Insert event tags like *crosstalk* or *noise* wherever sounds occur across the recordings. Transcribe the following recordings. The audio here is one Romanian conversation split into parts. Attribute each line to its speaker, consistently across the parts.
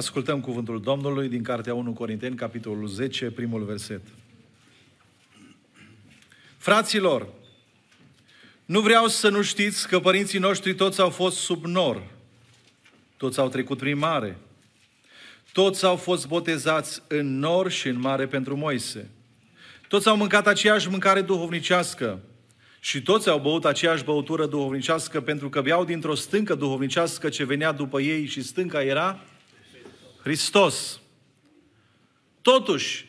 Speaker 1: Ascultăm cuvântul Domnului din Cartea 1 Corinteni, capitolul 10, primul verset. Fraților, nu vreau să nu știți că părinții noștri toți au fost sub nor, toți au trecut prin mare, toți au fost botezați în nor și în mare pentru Moise. Toți au mâncat aceeași mâncare duhovnicească și toți au băut aceeași băutură duhovnicească pentru că beau dintr-o stâncă duhovnicească ce venea după ei și stânca era Hristos. Totuși,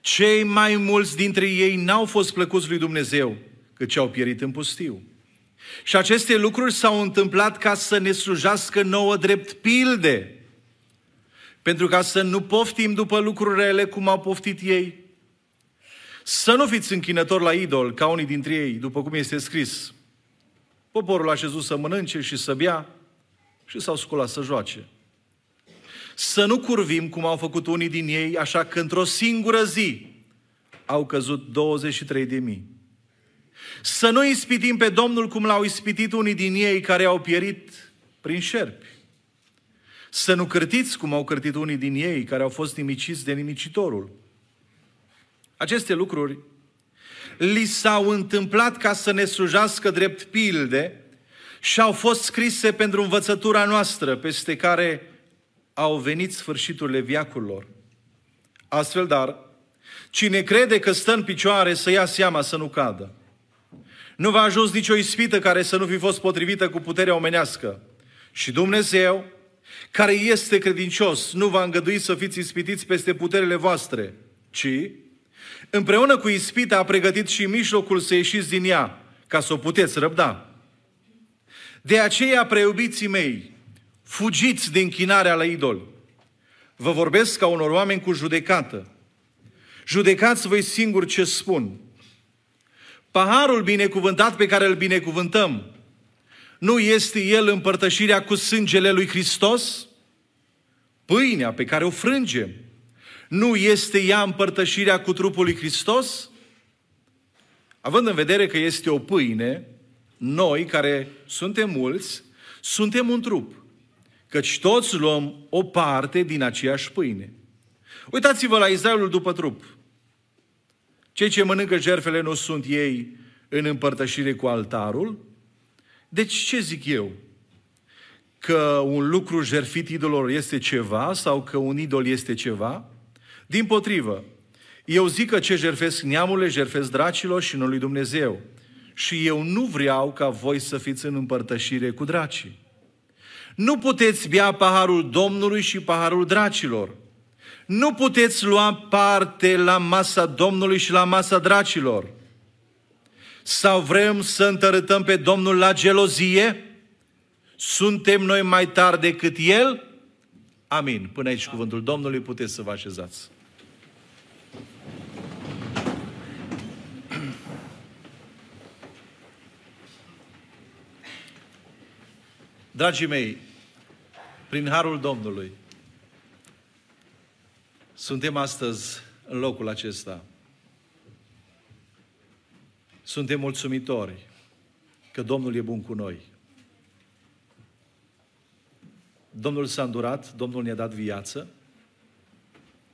Speaker 1: cei mai mulți dintre ei n-au fost plăcuți lui Dumnezeu, ce au pierit în pustiu. Și aceste lucruri s-au întâmplat ca să ne slujească nouă drept pilde, pentru ca să nu poftim după lucrurile cum au poftit ei. Să nu fiți închinători la idol, ca unii dintre ei, după cum este scris. Poporul a șezut să mănânce și să bea și s-au sculat să joace. Să nu curvim cum au făcut unii din ei, așa că într-o singură zi au căzut 23 de mii. Să nu ispitim pe Domnul cum l-au ispitit unii din ei care au pierit prin șerpi. Să nu cârtiți cum au cârtit unii din ei care au fost nimiciți de nimicitorul. Aceste lucruri li s-au întâmplat ca să ne slujească drept pilde și au fost scrise pentru învățătura noastră, peste care au venit sfârșiturile viacurilor. Astfel, dar, cine crede că stă în picioare să ia seama să nu cadă. Nu va ajuns nicio ispită care să nu fi fost potrivită cu puterea omenească. Și Dumnezeu, care este credincios, nu va îngădui să fiți ispitiți peste puterile voastre, ci, împreună cu ispita, a pregătit și mijlocul să ieșiți din ea, ca să o puteți răbda. De aceea, preiubiții mei, Fugiți de închinarea la idol. Vă vorbesc ca unor oameni cu judecată. Judecați voi singur ce spun. Paharul binecuvântat pe care îl binecuvântăm, nu este el împărtășirea cu sângele lui Hristos? Pâinea pe care o frângem, nu este ea împărtășirea cu trupul lui Hristos? Având în vedere că este o pâine, noi care suntem mulți, suntem un trup căci toți luăm o parte din aceeași pâine. Uitați-vă la Israelul după trup. Cei ce mănâncă jerfele nu sunt ei în împărtășire cu altarul? Deci ce zic eu? Că un lucru jerfit idolor este ceva sau că un idol este ceva? Din potrivă, eu zic că ce jerfesc neamurile, jerfesc dracilor și nu lui Dumnezeu. Și eu nu vreau ca voi să fiți în împărtășire cu dracii. Nu puteți bea paharul Domnului și paharul dracilor. Nu puteți lua parte la masa Domnului și la masa dracilor. Sau vrem să întărâtăm pe Domnul la gelozie? Suntem noi mai tari decât El? Amin. Până aici cuvântul Domnului, puteți să vă așezați. Dragii mei, prin harul Domnului, suntem astăzi în locul acesta. Suntem mulțumitori că Domnul e bun cu noi. Domnul s-a îndurat, Domnul ne-a dat viață.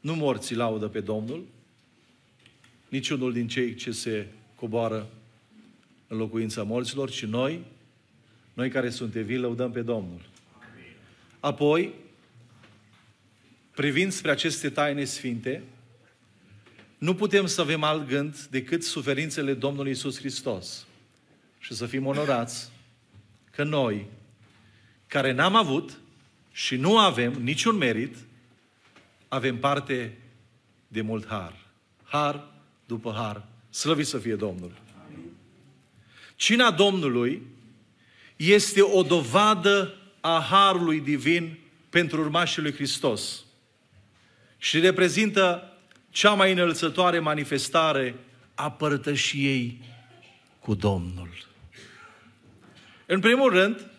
Speaker 1: Nu morții laudă pe Domnul, niciunul din cei ce se coboară în locuința morților, ci noi, noi care suntem vii, lăudăm pe Domnul. Apoi, privind spre aceste taine sfinte, nu putem să avem alt gând decât suferințele Domnului Isus Hristos și să fim onorați că noi, care n-am avut și nu avem niciun merit, avem parte de mult har. Har după har. Slăvit să fie Domnul. Cina Domnului este o dovadă a Harului Divin pentru urmașii lui Hristos. Și reprezintă cea mai înălțătoare manifestare a părtășiei cu Domnul. În primul rând,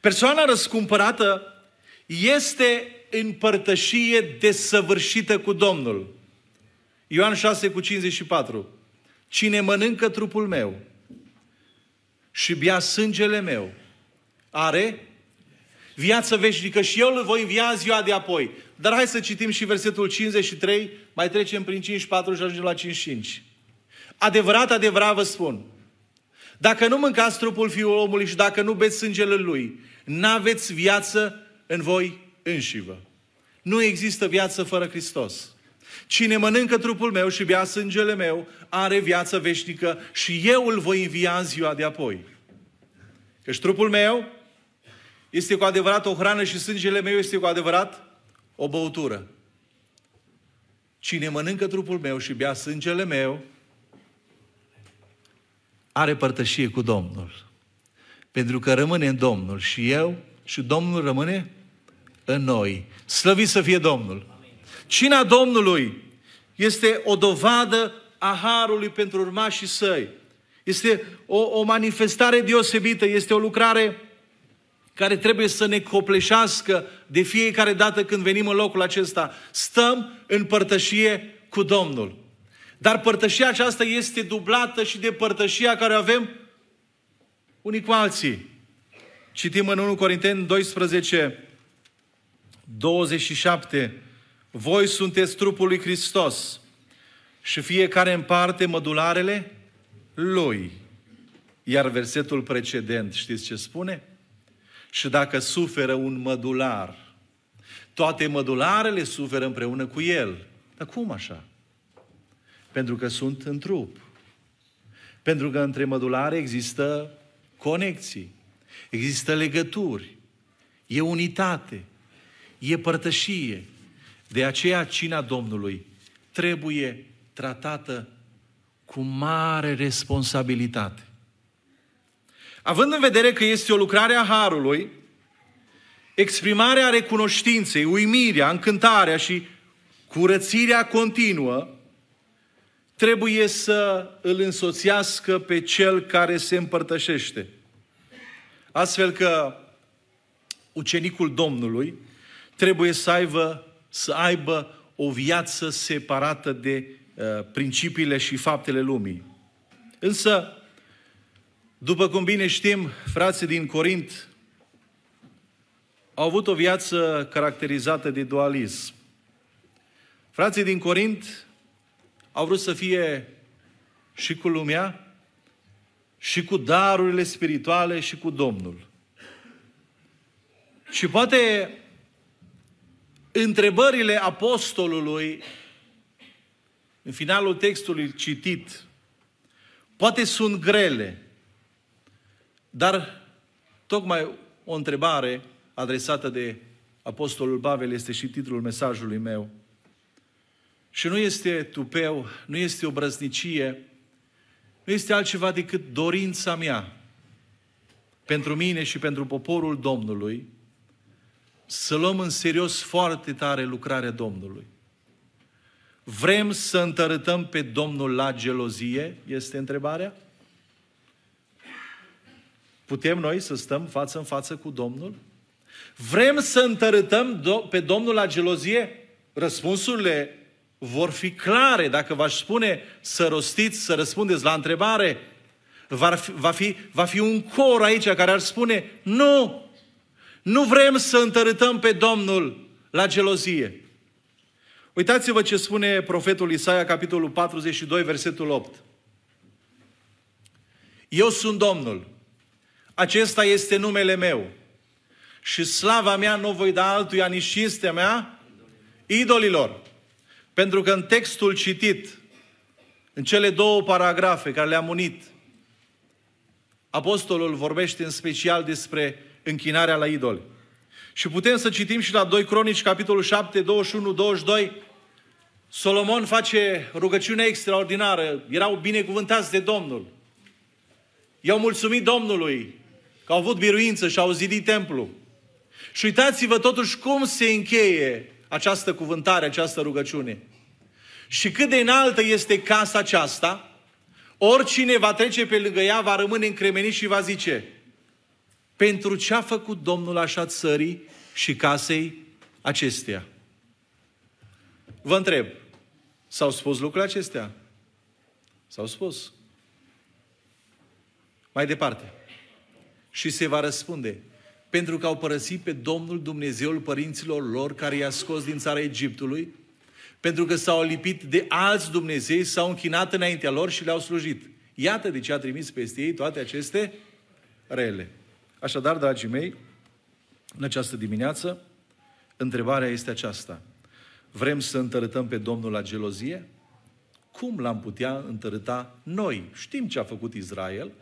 Speaker 1: persoana răscumpărată este în părtășie desăvârșită cu Domnul. Ioan 6 cu 54. Cine mănâncă trupul meu și bea sângele meu, are viață veșnică și eu îl voi învia ziua de apoi. Dar hai să citim și versetul 53, mai trecem prin 54 și ajungem la 55. Adevărat, adevărat vă spun, dacă nu mâncați trupul Fiului omului și dacă nu beți sângele Lui, n-aveți viață în voi înșivă. Nu există viață fără Hristos. Cine mănâncă trupul meu și bea sângele meu, are viață veșnică și eu îl voi învia în ziua de apoi. Căci trupul meu este cu adevărat o hrană și sângele meu este cu adevărat o băutură. Cine mănâncă trupul meu și bea sângele meu, are părtășie cu Domnul. Pentru că rămâne în Domnul și eu și Domnul rămâne în noi. Slăvit să fie Domnul! Cina Domnului este o dovadă a harului pentru urmașii săi. Este o, o manifestare deosebită, este o lucrare care trebuie să ne copleșească de fiecare dată când venim în locul acesta. Stăm în părtășie cu Domnul. Dar părtășia aceasta este dublată și de părtășia care o avem unii cu alții. Citim în 1 Corinteni 12, 27. Voi sunteți trupul lui Hristos și fiecare în parte mădularele lui. Iar versetul precedent, știți ce spune? Și dacă suferă un mădular, toate mădularele suferă împreună cu el. Dar cum așa? Pentru că sunt în trup. Pentru că între mădulare există conexii, există legături, e unitate, e părtășie. De aceea cina Domnului trebuie tratată cu mare responsabilitate. Având în vedere că este o lucrare a Harului, exprimarea recunoștinței, uimirea, încântarea și curățirea continuă trebuie să îl însoțească pe cel care se împărtășește. Astfel că ucenicul Domnului trebuie să aibă, să aibă o viață separată de uh, principiile și faptele lumii. Însă, după cum bine știm, frații din Corint au avut o viață caracterizată de dualism. Frații din Corint au vrut să fie și cu lumea, și cu darurile spirituale, și cu Domnul. Și poate întrebările apostolului în finalul textului citit, poate sunt grele, dar tocmai o întrebare adresată de apostolul Pavel este și titlul mesajului meu. Și nu este tupeu, nu este o brăznicie, nu este altceva decât dorința mea pentru mine și pentru poporul Domnului să luăm în serios foarte tare lucrarea Domnului. Vrem să întărâtăm pe Domnul la gelozie? Este întrebarea? Putem noi să stăm față în față cu Domnul? Vrem să întărâtăm pe Domnul la gelozie? Răspunsurile vor fi clare. Dacă v-aș spune să rostiți, să răspundeți la întrebare, va fi, va fi, va fi un cor aici care ar spune nu, nu vrem să întărâtăm pe Domnul la gelozie. Uitați-vă ce spune profetul Isaia, capitolul 42, versetul 8. Eu sunt Domnul. Acesta este numele meu. Și slava mea nu voi da altuia, nici cinstea mea idolilor. Pentru că în textul citit, în cele două paragrafe care le-am unit, apostolul vorbește în special despre închinarea la idoli. Și putem să citim și la 2 Cronici, capitolul 7, 21, 22, Solomon face rugăciune extraordinară, erau binecuvântați de Domnul. I-au mulțumit Domnului că au avut biruință și au zidit templu. Și uitați-vă totuși cum se încheie această cuvântare, această rugăciune. Și cât de înaltă este casa aceasta, oricine va trece pe lângă ea va rămâne încremenit și va zice, pentru ce a făcut Domnul așa țării și casei acesteia? Vă întreb, s-au spus lucrurile acestea? S-au spus. Mai departe. Și se va răspunde, pentru că au părăsit pe Domnul Dumnezeul părinților lor care i-a scos din țara Egiptului, pentru că s-au lipit de alți Dumnezei, s-au închinat înaintea lor și le-au slujit. Iată de ce a trimis peste ei toate aceste rele. Așadar, dragii mei, în această dimineață, întrebarea este aceasta. Vrem să întărâtăm pe Domnul la gelozie? Cum l-am putea întărâta noi? Știm ce a făcut Israel,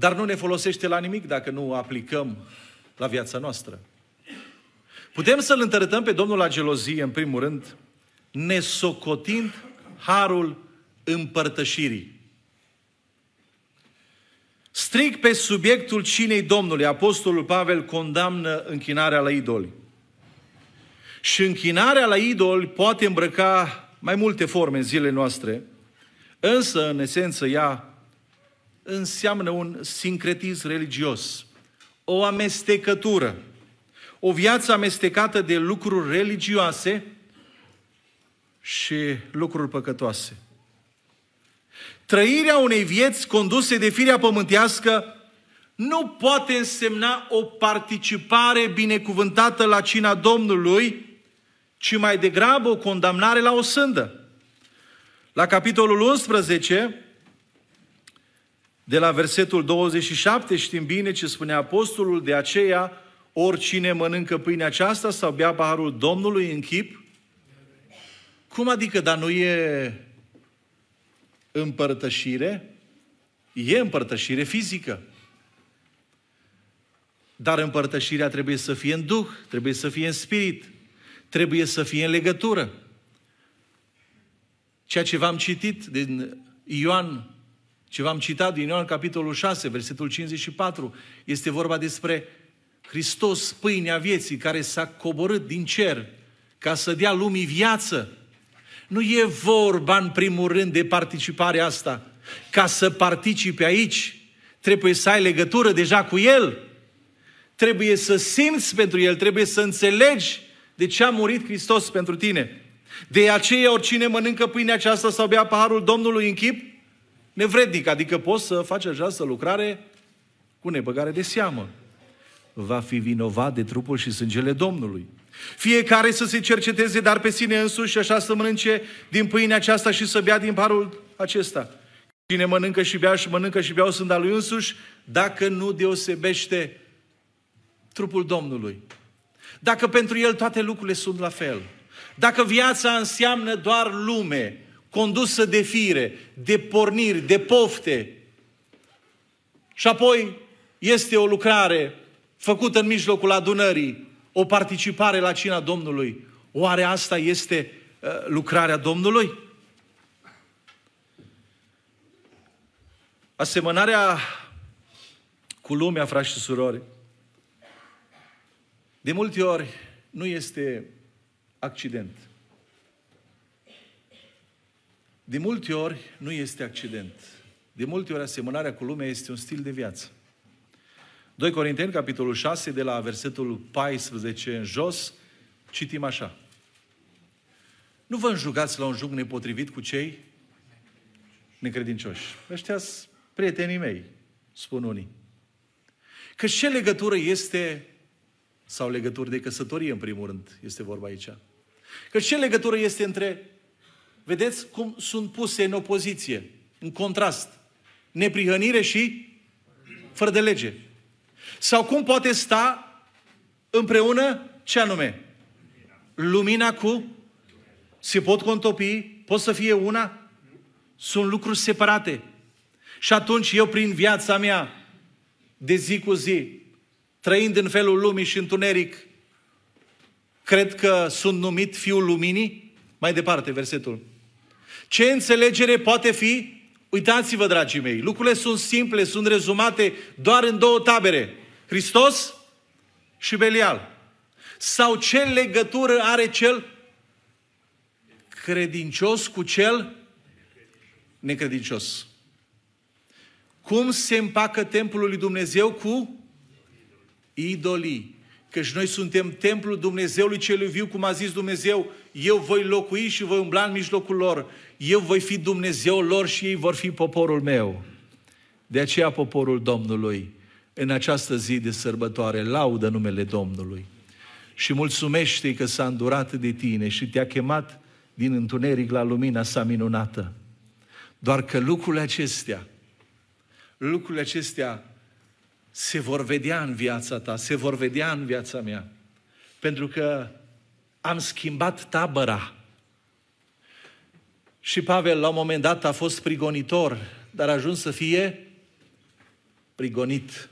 Speaker 1: dar nu ne folosește la nimic dacă nu aplicăm la viața noastră. Putem să-L întărâtăm pe Domnul la gelozie, în primul rând, nesocotind harul împărtășirii. Stric pe subiectul cinei Domnului, Apostolul Pavel condamnă închinarea la idoli. Și închinarea la idoli poate îmbrăca mai multe forme în zilele noastre, însă, în esență, ea înseamnă un sincretism religios, o amestecătură, o viață amestecată de lucruri religioase și lucruri păcătoase. Trăirea unei vieți conduse de firea pământească nu poate însemna o participare binecuvântată la cina Domnului, ci mai degrabă o condamnare la o sândă. La capitolul 11, de la versetul 27 știm bine ce spune apostolul, de aceea oricine mănâncă pâinea aceasta sau bea paharul Domnului în chip. Cum adică, dar nu e împărtășire? E împărtășire fizică. Dar împărtășirea trebuie să fie în duh, trebuie să fie în spirit, trebuie să fie în legătură. Ceea ce v-am citit din Ioan ce v-am citat din Ioan capitolul 6, versetul 54, este vorba despre Hristos, pâinea vieții, care s-a coborât din cer ca să dea lumii viață. Nu e vorba în primul rând de participarea asta. Ca să participi aici, trebuie să ai legătură deja cu El. Trebuie să simți pentru El, trebuie să înțelegi de ce a murit Hristos pentru tine. De aceea oricine mănâncă pâinea aceasta sau bea paharul Domnului în chip, nevrednic, adică poți să faci această lucrare cu nebăgare de seamă. Va fi vinovat de trupul și sângele Domnului. Fiecare să se cerceteze, dar pe sine însuși și așa să mănânce din pâinea aceasta și să bea din parul acesta. Cine mănâncă și bea și mănâncă și beau sunt al lui însuși, dacă nu deosebește trupul Domnului. Dacă pentru el toate lucrurile sunt la fel. Dacă viața înseamnă doar lume, condusă de fire, de porniri, de pofte. Și apoi este o lucrare făcută în mijlocul adunării, o participare la cina Domnului. Oare asta este uh, lucrarea Domnului? Asemănarea cu lumea, frați și surori, de multe ori nu este accident. De multe ori nu este accident. De multe ori asemănarea cu lumea este un stil de viață. 2 Corinteni, capitolul 6, de la versetul 14 în jos, citim așa. Nu vă înjugați la un jug nepotrivit cu cei necredincioși. Ăștia sunt prietenii mei, spun unii. Că ce legătură este, sau legături de căsătorie în primul rând, este vorba aici. Că ce legătură este între Vedeți cum sunt puse în opoziție, în contrast. Neprihănire și fără de lege. Sau cum poate sta împreună ce anume? Lumina cu? Se pot contopi? Pot să fie una? Sunt lucruri separate. Și atunci eu prin viața mea de zi cu zi, trăind în felul lumii și întuneric, cred că sunt numit fiul luminii? Mai departe, versetul. Ce înțelegere poate fi? Uitați-vă, dragii mei, lucrurile sunt simple, sunt rezumate doar în două tabere. Hristos și Belial. Sau ce legătură are cel credincios cu cel necredincios? Cum se împacă templul lui Dumnezeu cu idolii? Căci noi suntem templul Dumnezeului celui viu, cum a zis Dumnezeu, eu voi locui și voi umbla în mijlocul lor. Eu voi fi Dumnezeul lor și ei vor fi poporul meu. De aceea poporul Domnului în această zi de sărbătoare, laudă numele Domnului și mulțumește că s-a îndurat de tine și te-a chemat din întuneric la lumina sa minunată. Doar că lucrurile acestea, lucrurile acestea se vor vedea în viața ta, se vor vedea în viața mea. Pentru că am schimbat tabăra. Și Pavel, la un moment dat, a fost prigonitor, dar a ajuns să fie prigonit.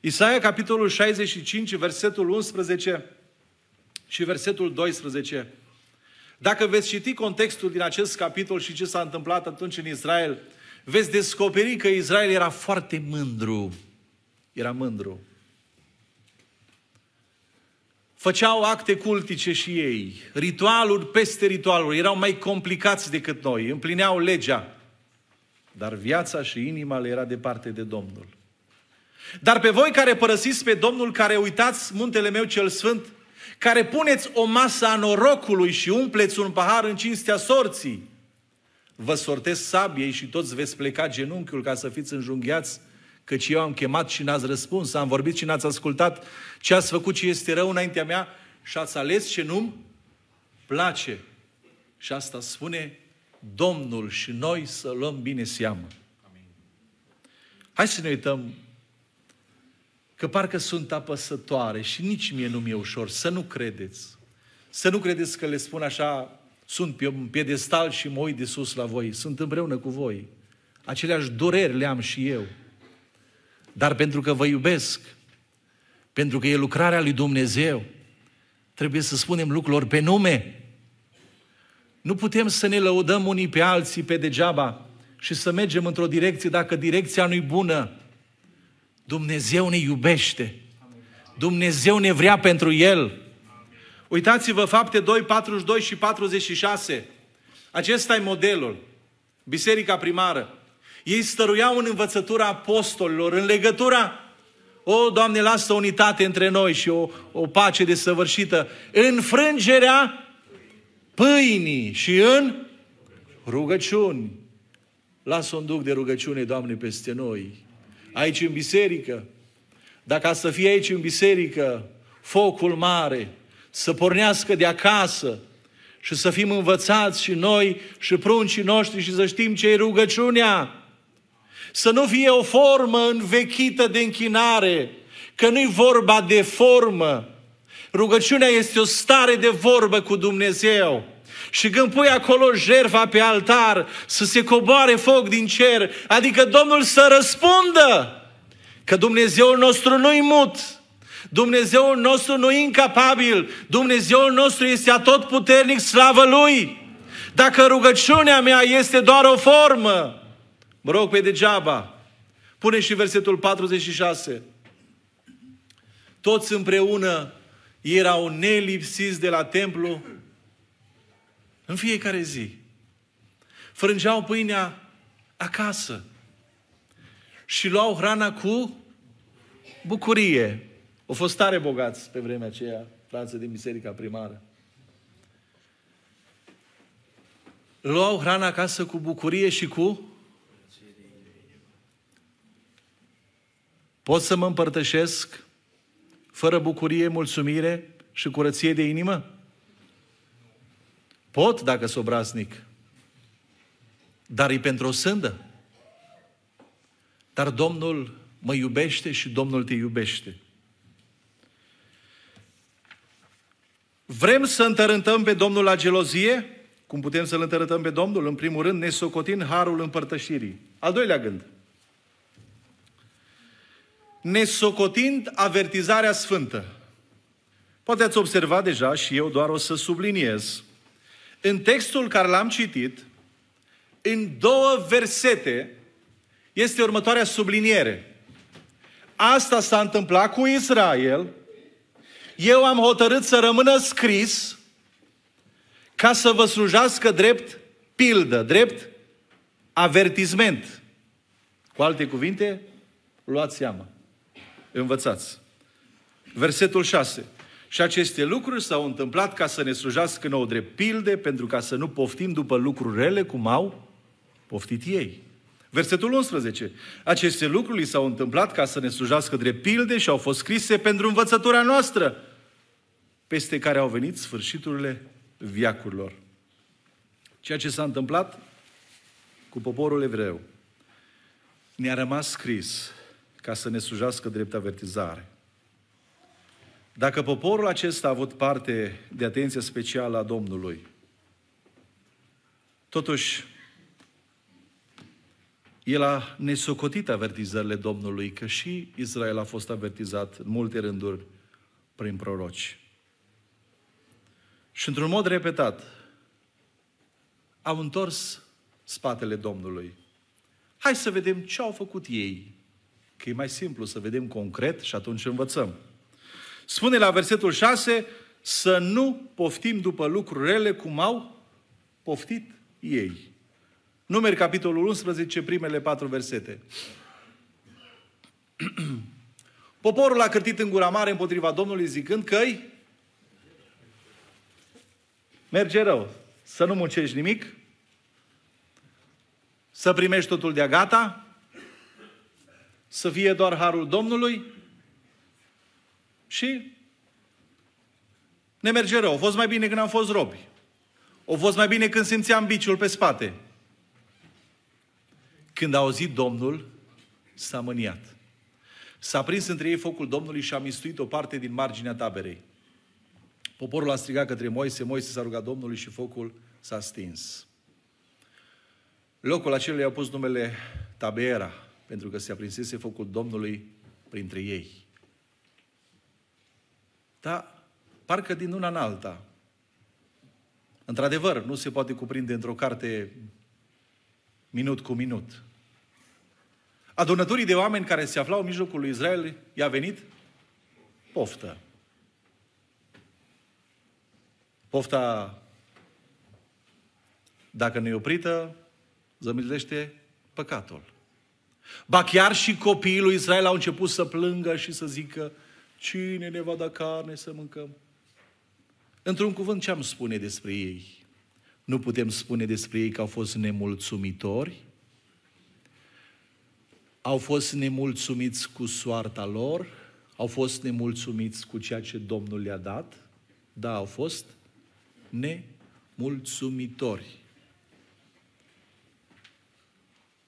Speaker 1: Isaia, capitolul 65, versetul 11 și versetul 12. Dacă veți citi contextul din acest capitol și ce s-a întâmplat atunci în Israel, veți descoperi că Israel era foarte mândru. Era mândru. Făceau acte cultice și ei, ritualuri peste ritualuri, erau mai complicați decât noi, împlineau legea. Dar viața și inima le era departe de Domnul. Dar pe voi care părăsiți pe Domnul, care uitați muntele meu cel sfânt, care puneți o masă a norocului și umpleți un pahar în cinstea sorții, vă sortez sabiei și toți veți pleca genunchiul ca să fiți înjunghiați, căci eu am chemat și n-ați răspuns, am vorbit și n-ați ascultat ce ați făcut ce este rău înaintea mea și ați ales ce nu-mi place. Și asta spune Domnul și noi să luăm bine seamă. Hai să ne uităm că parcă sunt apăsătoare și nici mie nu mi-e ușor. Să nu credeți. Să nu credeți că le spun așa, sunt pe un piedestal și mă uit de sus la voi. Sunt împreună cu voi. Aceleași dureri le am și eu. Dar pentru că vă iubesc, pentru că e lucrarea lui Dumnezeu, trebuie să spunem lucrurilor pe nume. Nu putem să ne lăudăm unii pe alții pe degeaba și să mergem într-o direcție dacă direcția nu-i bună. Dumnezeu ne iubește. Dumnezeu ne vrea pentru El. Uitați-vă fapte 2, 42 și 46. Acesta e modelul. Biserica primară. Ei stăruiau în învățătura apostolilor, în legătura o, Doamne, lasă unitate între noi și o, o pace desăvârșită. În frângerea pâinii și în rugăciuni. Lasă un duc de rugăciune, Doamne, peste noi aici în biserică, dacă să fie aici în biserică focul mare, să pornească de acasă și să fim învățați și noi și pruncii noștri și să știm ce e rugăciunea. Să nu fie o formă învechită de închinare, că nu-i vorba de formă. Rugăciunea este o stare de vorbă cu Dumnezeu. Și când pui acolo jertfa pe altar, să se coboare foc din cer, adică Domnul să răspundă că Dumnezeul nostru nu-i mut, Dumnezeul nostru nu e incapabil, Dumnezeul nostru este atotputernic, slavă Lui. Dacă rugăciunea mea este doar o formă, mă rog pe degeaba, pune și versetul 46. Toți împreună erau nelipsiți de la templu în fiecare zi. Frângeau pâinea acasă și luau hrana cu bucurie. Au fost tare bogați pe vremea aceea, frații din biserica primară. Luau hrana acasă cu bucurie și cu Pot să mă împărtășesc fără bucurie, mulțumire și curăție de inimă? Pot dacă sunt obraznic. Dar e pentru o sândă. Dar Domnul mă iubește și Domnul te iubește. Vrem să întărântăm pe Domnul la gelozie? Cum putem să-L întărântăm pe Domnul? În primul rând, ne socotin harul împărtășirii. Al doilea gând. Ne socotind avertizarea sfântă. Poate ați observat deja și eu doar o să subliniez în textul care l-am citit, în două versete, este următoarea subliniere. Asta s-a întâmplat cu Israel. Eu am hotărât să rămână scris ca să vă slujească drept pildă, drept avertisment. Cu alte cuvinte, luați seama. Învățați. Versetul 6. Și aceste lucruri s-au întâmplat ca să ne slujească nouă drept pilde, pentru ca să nu poftim după lucruri rele cum au poftit ei. Versetul 11. Aceste lucruri li s-au întâmplat ca să ne slujească drept pilde și au fost scrise pentru învățătura noastră, peste care au venit sfârșiturile viacurilor. Ceea ce s-a întâmplat cu poporul evreu ne-a rămas scris ca să ne slujească drept avertizare. Dacă poporul acesta a avut parte de atenție specială a Domnului, totuși, el a nesocotit avertizările Domnului, că și Israel a fost avertizat în multe rânduri prin proroci. Și într-un mod repetat, au întors spatele Domnului. Hai să vedem ce au făcut ei. Că e mai simplu să vedem concret și atunci învățăm. Spune la versetul 6 să nu poftim după lucrurile cum au poftit ei. Numeri capitolul 11, primele patru versete. *clears throat* Poporul a cârtit în gura mare împotriva Domnului zicând că merge rău. Să nu muncești nimic, să primești totul de-a gata, să fie doar harul Domnului și ne merge rău. A fost mai bine când am fost robi. A fost mai bine când simțeam biciul pe spate. Când a auzit Domnul, s-a mâniat. S-a prins între ei focul Domnului și a mistuit o parte din marginea taberei. Poporul a strigat către Moise, Moise s-a rugat Domnului și focul s-a stins. Locul acela i-a pus numele Tabera, pentru că se aprinsese focul Domnului printre ei. Dar, parcă din una în alta, într-adevăr, nu se poate cuprinde într-o carte minut cu minut. Adunătorii de oameni care se aflau în mijlocul lui Israel i-a venit poftă. Pofta, dacă nu e oprită, zămilește păcatul. Ba chiar și copiii lui Israel au început să plângă și să zică, cine ne va da carne să mâncăm? Într-un cuvânt, ce am spune despre ei? Nu putem spune despre ei că au fost nemulțumitori, au fost nemulțumiți cu soarta lor, au fost nemulțumiți cu ceea ce Domnul le-a dat, da, au fost nemulțumitori.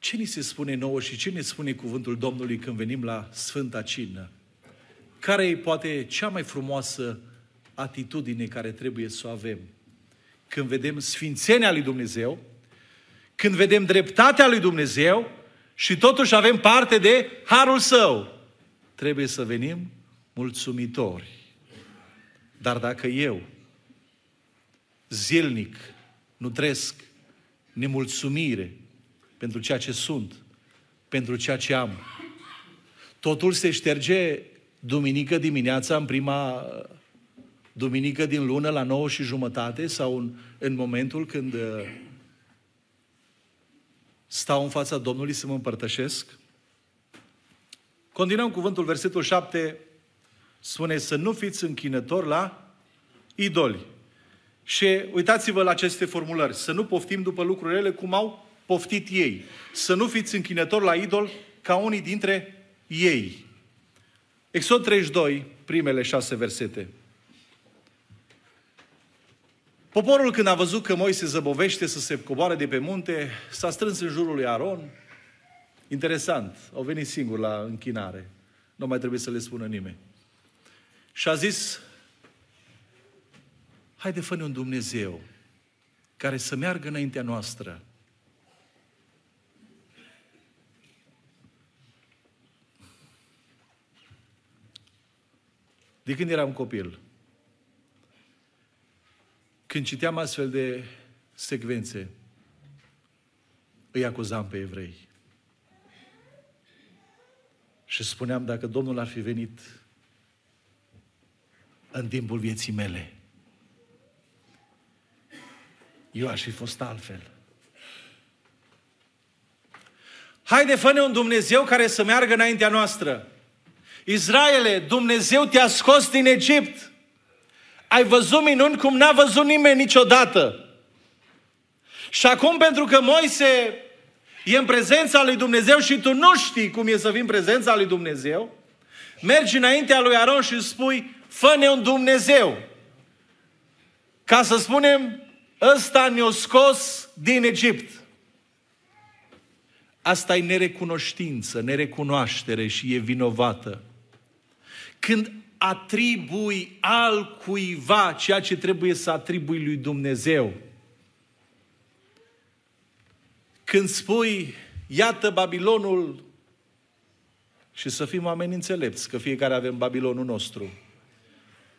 Speaker 1: Ce ni se spune nouă și ce ne spune cuvântul Domnului când venim la Sfânta Cină? Care e poate cea mai frumoasă atitudine care trebuie să o avem? Când vedem sfințenia lui Dumnezeu, când vedem dreptatea lui Dumnezeu și totuși avem parte de harul său, trebuie să venim mulțumitori. Dar dacă eu zilnic nutresc nemulțumire, pentru ceea ce sunt, pentru ceea ce am. Totul se șterge duminică dimineața, în prima duminică din lună, la 9 și jumătate, sau în, în momentul când uh, stau în fața Domnului să mă împărtășesc. Continuăm cuvântul, versetul 7, spune să nu fiți închinători la idoli. Și uitați-vă la aceste formulări, să nu poftim după lucrurile cum au poftit ei. Să nu fiți închinători la idol ca unii dintre ei. Exod 32, primele șase versete. Poporul când a văzut că Moise zăbovește să se coboare de pe munte, s-a strâns în jurul lui Aron. Interesant, au venit singuri la închinare. Nu mai trebuie să le spună nimeni. Și a zis, haide fă un Dumnezeu care să meargă înaintea noastră De când eram copil, când citeam astfel de secvențe, îi acuzam pe evrei. Și spuneam, dacă Domnul ar fi venit în timpul vieții mele, eu aș fi fost altfel. Haide, fă un Dumnezeu care să meargă înaintea noastră. Israele, Dumnezeu te-a scos din Egipt. Ai văzut minuni cum n-a văzut nimeni niciodată. Și acum, pentru că Moise e în prezența lui Dumnezeu și tu nu știi cum e să fii în prezența lui Dumnezeu, mergi înaintea lui Aron și spui, fă-ne un Dumnezeu. Ca să spunem, ăsta ne-a scos din Egipt. Asta e nerecunoștință, nerecunoaștere și e vinovată. Când atribui al cuiva ceea ce trebuie să atribui lui Dumnezeu. Când spui, iată Babilonul, și să fim oameni înțelepți, că fiecare avem Babilonul nostru.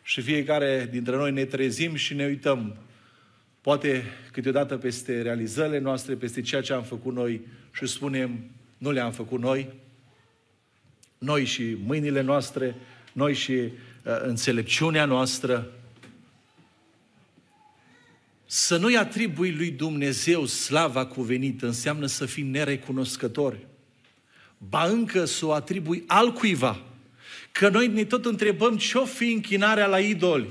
Speaker 1: Și fiecare dintre noi ne trezim și ne uităm, poate câteodată peste realizările noastre, peste ceea ce am făcut noi și spunem, nu le-am făcut noi, noi și mâinile noastre, noi și uh, înțelepciunea noastră, să nu-i atribui lui Dumnezeu slava cuvenită înseamnă să fim nerecunoscători. Ba încă să o atribui altcuiva. Că noi ne tot întrebăm ce-o fi închinarea la idoli.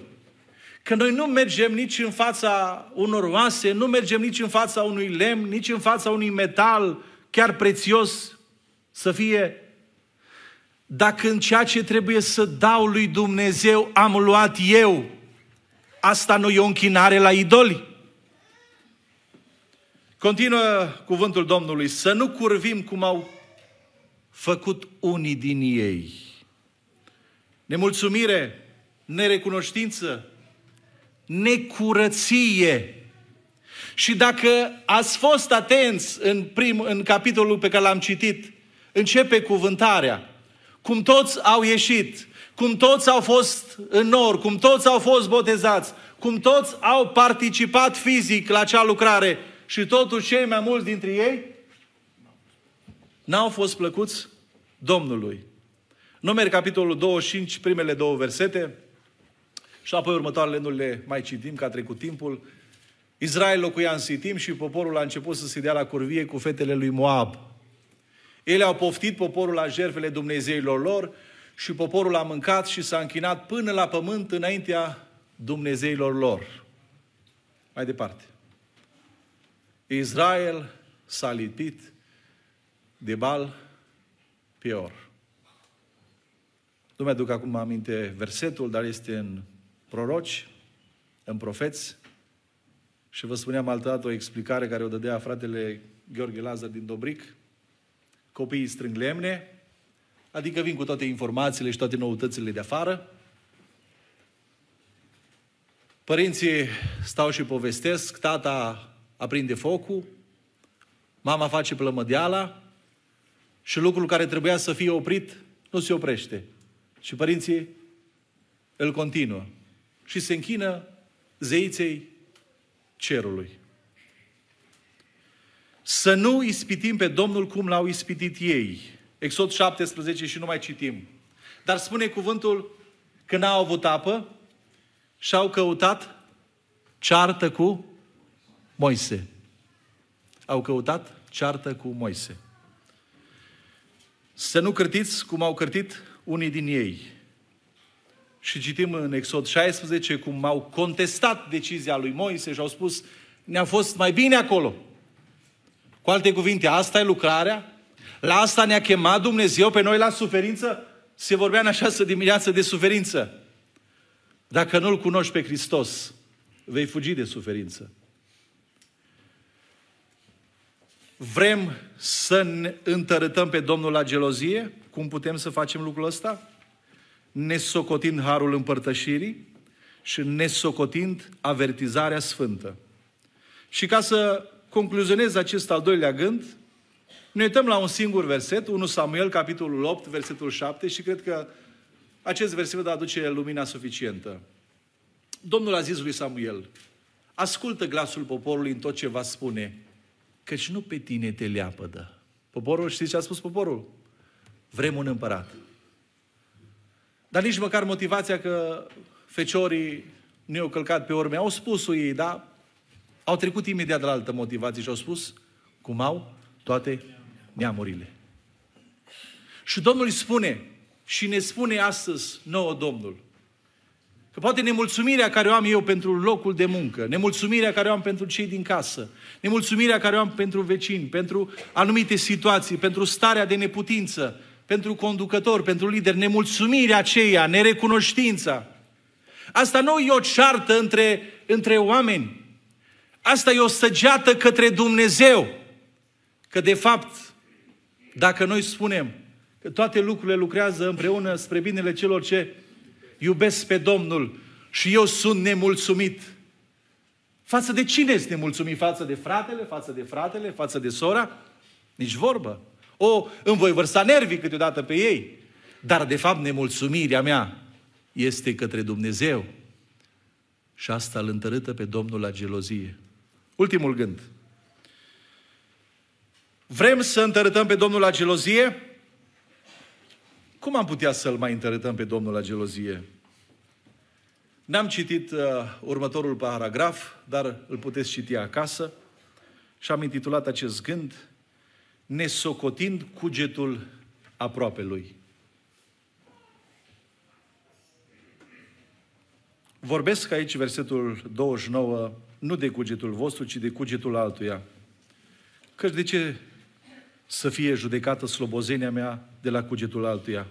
Speaker 1: Că noi nu mergem nici în fața unor oase, nu mergem nici în fața unui lemn, nici în fața unui metal chiar prețios să fie dacă în ceea ce trebuie să dau lui Dumnezeu am luat eu, asta nu e o închinare la idoli? Continuă cuvântul Domnului, să nu curvim cum au făcut unii din ei. Nemulțumire, nerecunoștință, necurăție. Și dacă ați fost atenți în, prim, în capitolul pe care l-am citit, începe cuvântarea cum toți au ieșit, cum toți au fost în nor, cum toți au fost botezați, cum toți au participat fizic la acea lucrare și totuși cei mai mulți dintre ei n-au fost plăcuți Domnului. Numeri, capitolul 25, primele două versete, și apoi următoarele nu le mai citim, că a trecut timpul. Israel locuia în Sitim și poporul a început să se dea la curvie cu fetele lui Moab. Ele au poftit poporul la jertfele Dumnezeilor lor și poporul a mâncat și s-a închinat până la pământ înaintea Dumnezeilor lor. Mai departe. Israel s-a lipit de Bal Pior. Nu mi-aduc acum aminte versetul, dar este în proroci, în profeți. Și vă spuneam altădată o explicare care o dădea fratele Gheorghe Lazar din Dobric, copiii strâng lemne, adică vin cu toate informațiile și toate noutățile de afară. Părinții stau și povestesc, tata aprinde focul, mama face plămădeala și lucrul care trebuia să fie oprit nu se oprește. Și părinții îl continuă și se închină zeiței cerului. Să nu ispitim pe Domnul cum l-au ispitit ei. Exod 17 și nu mai citim. Dar spune cuvântul că n-au avut apă și au căutat ceartă cu Moise. Au căutat ceartă cu Moise. Să nu cârtiți cum au cârtit unii din ei. Și citim în Exod 16 cum au contestat decizia lui Moise și au spus ne-a fost mai bine acolo. Cu alte cuvinte, asta e lucrarea, la asta ne-a chemat Dumnezeu pe noi la suferință. Se vorbea în această dimineață de suferință. Dacă nu-L cunoști pe Hristos, vei fugi de suferință. Vrem să ne întărătăm pe Domnul la gelozie? Cum putem să facem lucrul ăsta? Nesocotind harul împărtășirii și nesocotind avertizarea sfântă. Și ca să concluzionez acest al doilea gând, ne uităm la un singur verset, 1 Samuel, capitolul 8, versetul 7 și cred că acest verset va aduce lumina suficientă. Domnul a zis lui Samuel, ascultă glasul poporului în tot ce va spune, căci nu pe tine te leapădă. Poporul, știți ce a spus poporul? Vrem un împărat. Dar nici măcar motivația că feciorii nu i-au călcat pe urme. Au spus ei, da, au trecut imediat la altă motivație și au spus cum au toate neamurile. Și Domnul îi spune și ne spune astăzi nouă Domnul Că poate nemulțumirea care o am eu pentru locul de muncă, nemulțumirea care o am pentru cei din casă, nemulțumirea care o am pentru vecini, pentru anumite situații, pentru starea de neputință, pentru conducător, pentru lider, nemulțumirea aceea, nerecunoștința. Asta nu e o ceartă între, între oameni. Asta e o săgeată către Dumnezeu. Că de fapt, dacă noi spunem că toate lucrurile lucrează împreună spre binele celor ce iubesc pe Domnul și eu sunt nemulțumit. Față de cine este nemulțumit? Față de fratele, față de fratele, față de sora? Nici vorbă. O, îmi voi vărsa nervii câteodată pe ei. Dar de fapt nemulțumirea mea este către Dumnezeu. Și asta îl întărâtă pe Domnul la gelozie. Ultimul gând. Vrem să întărâtăm pe Domnul la gelozie? Cum am putea să-L mai întărâtăm pe Domnul la gelozie? N-am citit uh, următorul paragraf, dar îl puteți citi acasă și am intitulat acest gând Nesocotind cugetul aproape lui. Vorbesc aici, versetul 29, nu de cugetul vostru, ci de cugetul altuia. Căci de ce să fie judecată slobozenia mea de la cugetul altuia?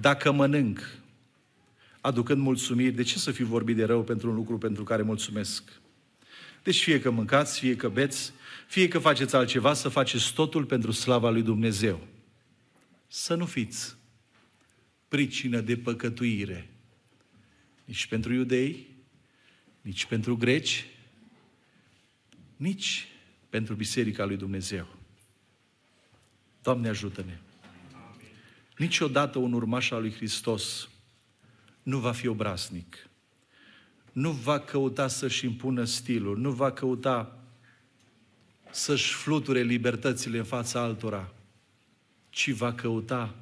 Speaker 1: Dacă mănânc, aducând mulțumiri, de ce să fi vorbit de rău pentru un lucru pentru care mulțumesc? Deci fie că mâncați, fie că beți, fie că faceți altceva, să faceți totul pentru slava lui Dumnezeu. Să nu fiți pricină de păcătuire, nici pentru iudei, nici pentru greci, nici pentru Biserica lui Dumnezeu. Doamne ajută-ne! Niciodată un urmaș al lui Hristos nu va fi obraznic. Nu va căuta să-și impună stilul, nu va căuta să-și fluture libertățile în fața altora, ci va căuta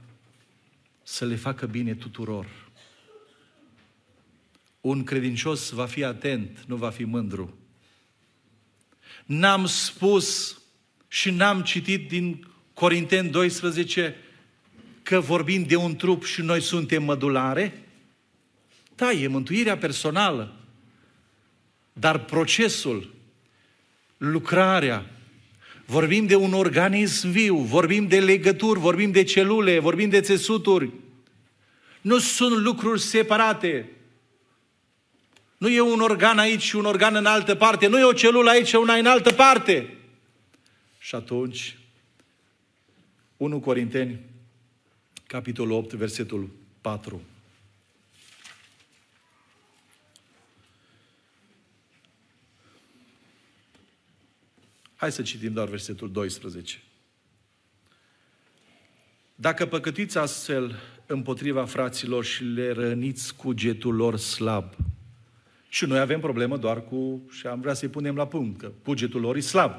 Speaker 1: să le facă bine tuturor. Un credincios va fi atent, nu va fi mândru. N-am spus și n-am citit din Corinteni 12 că vorbim de un trup și noi suntem mădulare? Da, e mântuirea personală. Dar procesul, lucrarea, vorbim de un organism viu, vorbim de legături, vorbim de celule, vorbim de țesuturi. Nu sunt lucruri separate. Nu e un organ aici și un organ în altă parte. Nu e o celulă aici și una în altă parte. Și atunci, 1 Corinteni, capitolul 8, versetul 4. Hai să citim doar versetul 12. Dacă păcătiți astfel împotriva fraților și le răniți cugetul lor slab, și noi avem problemă doar cu, și am vrea să-i punem la punct, că cugetul lor e slab.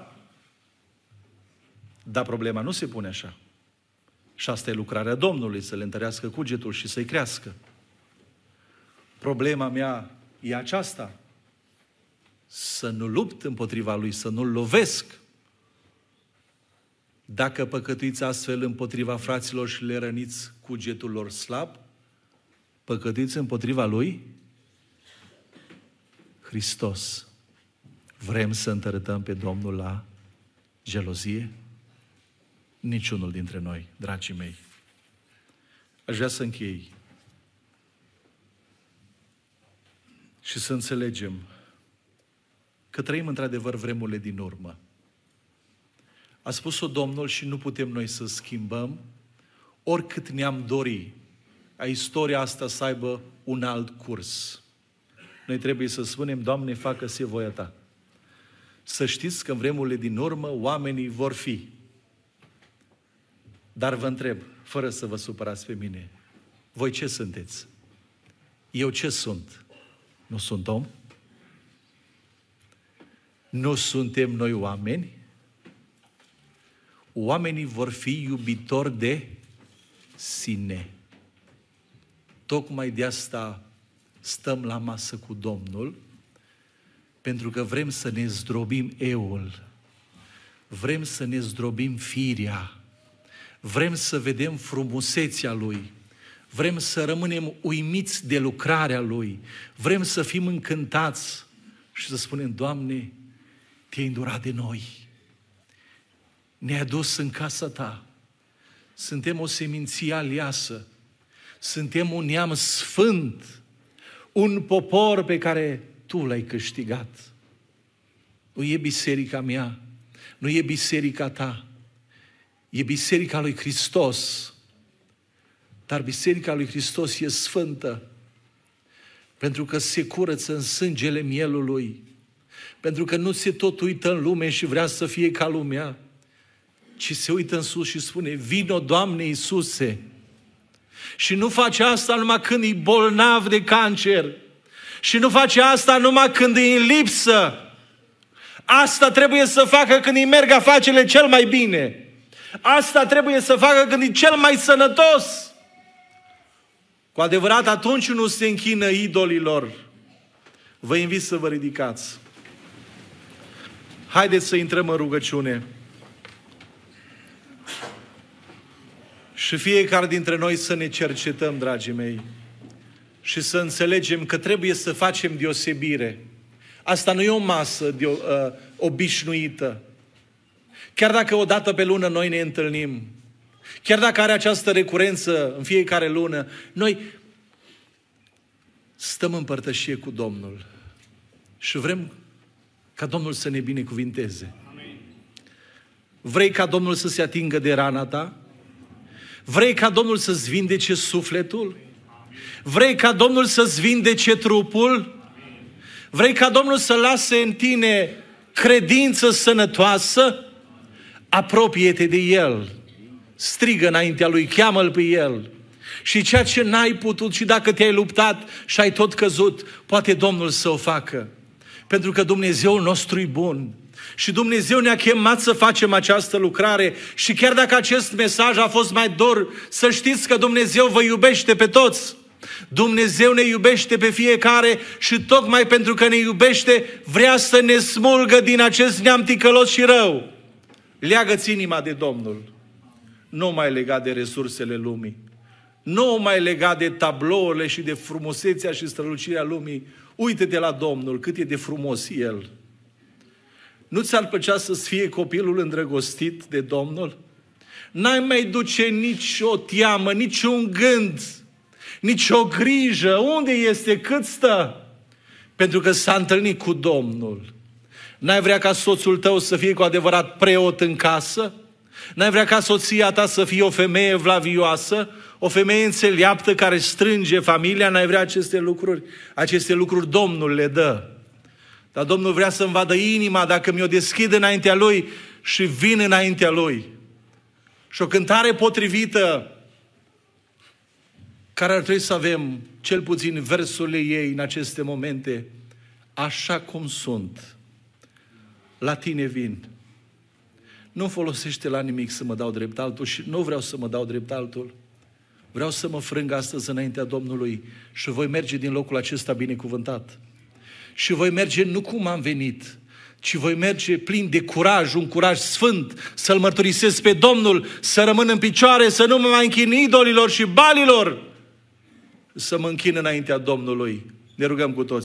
Speaker 1: Dar problema nu se pune așa. Și asta e lucrarea Domnului, să le întărească cugetul și să-i crească. Problema mea e aceasta să nu lupt împotriva lui, să nu-l lovesc. Dacă păcătuiți astfel împotriva fraților și le răniți cugetul lor slab, păcătuiți împotriva lui Hristos. Vrem să întărătăm pe Domnul la gelozie? Niciunul dintre noi, dragii mei. Aș vrea să închei și să înțelegem că trăim într-adevăr vremurile din urmă. A spus-o Domnul și nu putem noi să schimbăm, oricât ne-am dori a istoria asta să aibă un alt curs. Noi trebuie să spunem, Doamne, facă-se voia Ta. Să știți că în vremurile din urmă oamenii vor fi. Dar vă întreb, fără să vă supărați pe mine, voi ce sunteți? Eu ce sunt? Nu sunt om? Nu suntem noi oameni? Oamenii vor fi iubitori de sine. Tocmai de asta stăm la masă cu Domnul, pentru că vrem să ne zdrobim eul, vrem să ne zdrobim firia, vrem să vedem frumusețea Lui, Vrem să rămânem uimiți de lucrarea Lui. Vrem să fim încântați și să spunem, Doamne, te-ai îndurat de noi. Ne-ai adus în casa Ta. Suntem o seminție aliasă. Suntem un neam sfânt. Un popor pe care Tu l-ai câștigat. Nu e biserica mea, nu e biserica ta, e biserica lui Hristos. Dar biserica lui Hristos e sfântă pentru că se curăță în sângele mielului, pentru că nu se tot uită în lume și vrea să fie ca lumea, ci se uită în sus și spune, vino Doamne Iisuse. Și nu face asta numai când e bolnav de cancer. Și nu face asta numai când e în lipsă. Asta trebuie să facă când îi merg afacerile cel mai bine. Asta trebuie să facă când e cel mai sănătos. Cu adevărat, atunci nu se închină idolilor. Vă invit să vă ridicați. Haideți să intrăm în rugăciune. Și fiecare dintre noi să ne cercetăm, dragii mei, și să înțelegem că trebuie să facem deosebire. Asta nu e o masă de, uh, obișnuită. Chiar dacă o dată pe lună noi ne întâlnim, chiar dacă are această recurență în fiecare lună, noi stăm în părtășie cu Domnul și vrem ca Domnul să ne binecuvinteze. Vrei ca Domnul să se atingă de rana ta? Vrei ca Domnul să-ți vindece sufletul? Vrei ca Domnul să-ți vindece trupul? Vrei ca Domnul să lase în tine credință sănătoasă? Apropie-te de El. Strigă înaintea Lui, cheamă-L pe El. Și ceea ce n-ai putut și dacă te-ai luptat și ai tot căzut, poate Domnul să o facă. Pentru că Dumnezeul nostru e bun. Și Dumnezeu ne-a chemat să facem această lucrare și chiar dacă acest mesaj a fost mai dor, să știți că Dumnezeu vă iubește pe toți. Dumnezeu ne iubește pe fiecare și tocmai pentru că ne iubește, vrea să ne smulgă din acest neam ticălos și rău. Leagă-ți inima de Domnul. Nu mai legat de resursele lumii. Nu mai legat de tablourile și de frumusețea și strălucirea lumii. Uite-te la Domnul, cât e de frumos El. Nu ți-ar plăcea să-ți fie copilul îndrăgostit de Domnul? N-ai mai duce nici o teamă, nici un gând nici o grijă. Unde este? Cât stă? Pentru că s-a întâlnit cu Domnul. N-ai vrea ca soțul tău să fie cu adevărat preot în casă? N-ai vrea ca soția ta să fie o femeie vlavioasă? O femeie înțeleaptă care strânge familia? N-ai vrea aceste lucruri? Aceste lucruri Domnul le dă. Dar Domnul vrea să-mi vadă inima dacă mi-o deschid înaintea Lui și vin înaintea Lui. Și o cântare potrivită care ar trebui să avem cel puțin versurile ei în aceste momente, așa cum sunt. La tine vin. Nu folosește la nimic să mă dau drept altul și nu vreau să mă dau drept altul. Vreau să mă frâng astăzi înaintea Domnului și voi merge din locul acesta binecuvântat. Și voi merge nu cum am venit, ci voi merge plin de curaj, un curaj sfânt, să-L mărturisesc pe Domnul, să rămân în picioare, să nu mă mai închin idolilor și balilor, să mă închin înaintea Domnului. Ne rugăm cu toți.